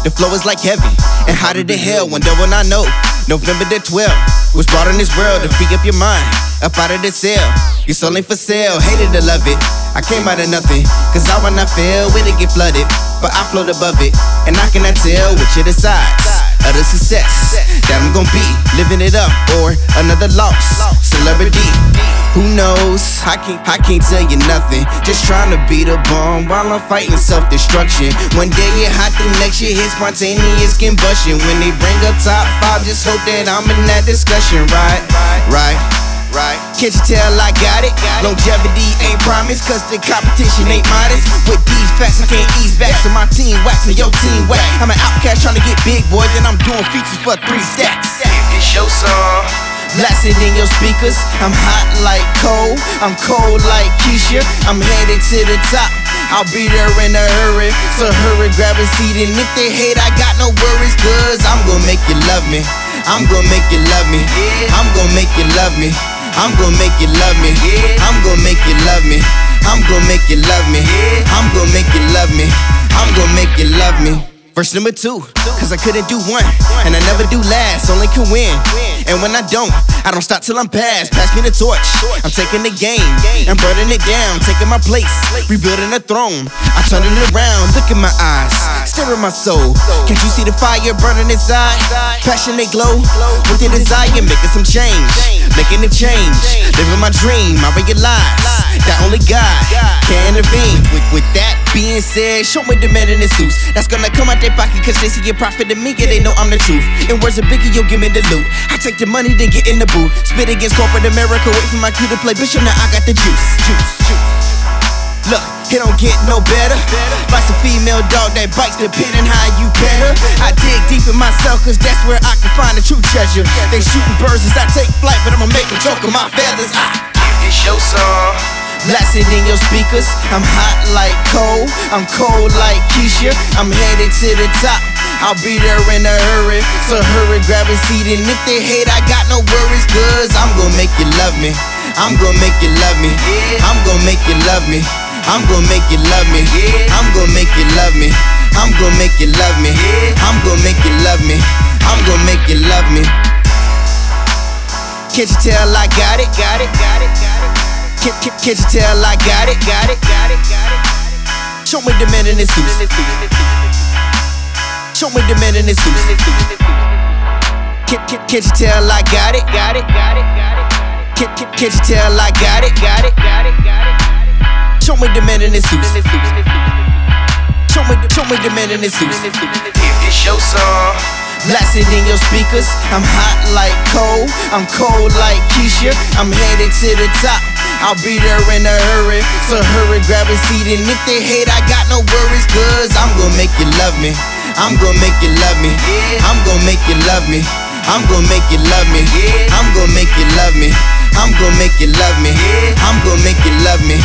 The flow is like heavy and hotter than hell. Wonder when I know. November the 12th was brought in this world to free up your mind. Up out of the cell, your soul ain't for sale. Hated to love it. I came out of nothing, cause I when I fell with it get flooded. But I float above it, and I cannot tell which of the sides of the success that I'm gonna be. Living it up or another loss. Celebrity. Who knows? I can't, I can't tell you nothing. Just trying to beat a bomb while I'm fighting self destruction. One day you're hot, the next you hit spontaneous combustion. When they bring up top five, just hope that I'm in that discussion, right? Right. Right. Can't you tell I got it? Longevity ain't promised, cause the competition ain't modest. With these facts, I can't ease back, so my team wax and your team whack. I'm an outcast trying to get big, boy, then I'm doing features for three stacks. It's your song. Blasted in your speakers. I'm hot like coal. I'm cold like Keyshia. I'm headed to the top. I'll be there in a hurry. So hurry, grab a seat. And if they hate, I got no worries. Cause I'm gonna make you love me. I'm gonna make you love me. I'm gonna make you love me. I'm gonna make you love me. I'm gonna make you love me. I'm gonna make you love me. I'm gonna make you love me. I'm gonna make you love me. Verse number two, cause I couldn't do one, and I never do last, only can win. And when I don't, I don't stop till I'm past. Pass me the torch. I'm taking the game and burning it down, taking my place, rebuilding a throne. I turn it around, look in my eyes, stare in my soul. Can't you see the fire burning inside? Passionate glow with the desire, making some change, making a change, living my dream. I realize that only God can intervene. With, with that being said, show me the man in the suits. That's gonna come out their pocket cause they see a profit in me, yeah, they know I'm the truth. In words Biggie, yo, give me the loot. I take the money, then get in the booth. Spit against corporate America, wait for my cue to play Bishop, now I got the juice. Juice, juice. Look, it don't get no better. Life's a female dog that bites, depending how you pet her. I dig deep in myself, cause that's where I can find the true treasure. They shooting birds as I take flight, but I'ma make a joke of my feathers. Ah, it's your song. Blasted in your speakers. I'm hot like coal. I'm cold like Keyshia. I'm headed to the top. I'll be there in a hurry. So hurry, grab a seat. And if they hate, I got no worries. Cause I'm gonna make you love me. I'm gonna make you love me. I'm gonna make you love me. I'm gonna make you love me. I'm gonna make you love me. I'm gonna make you love me. I'm gonna make you love me. I'm gonna make you love me. Can't you tell I got it? Got it, got it, got it. Can't, can't, can't you tell I got it? Got it, got it, got it. Show me the man in his suit. Show me the man in his suit. Can't, can't, can't you tell I got it? Got it, got it, got it. Can't, can't, can't you tell I got it? Got it, got it, got it. Show me the man in his suit. Show me, show me the man in his suit. If It's your song. Blasted in your speakers. I'm hot like coal. I'm cold like Keyshia. I'm headed to the top. I'll be there in a hurry. So hurry, grab a seat. And if they hate, I got no worries. Cause I'm gonna make you love me. I'm gonna make you love me. I'm gonna make you love me. I'm gonna make you love me. I'm gonna make you love me. I'm gonna make you love me. I'm gonna make you love me.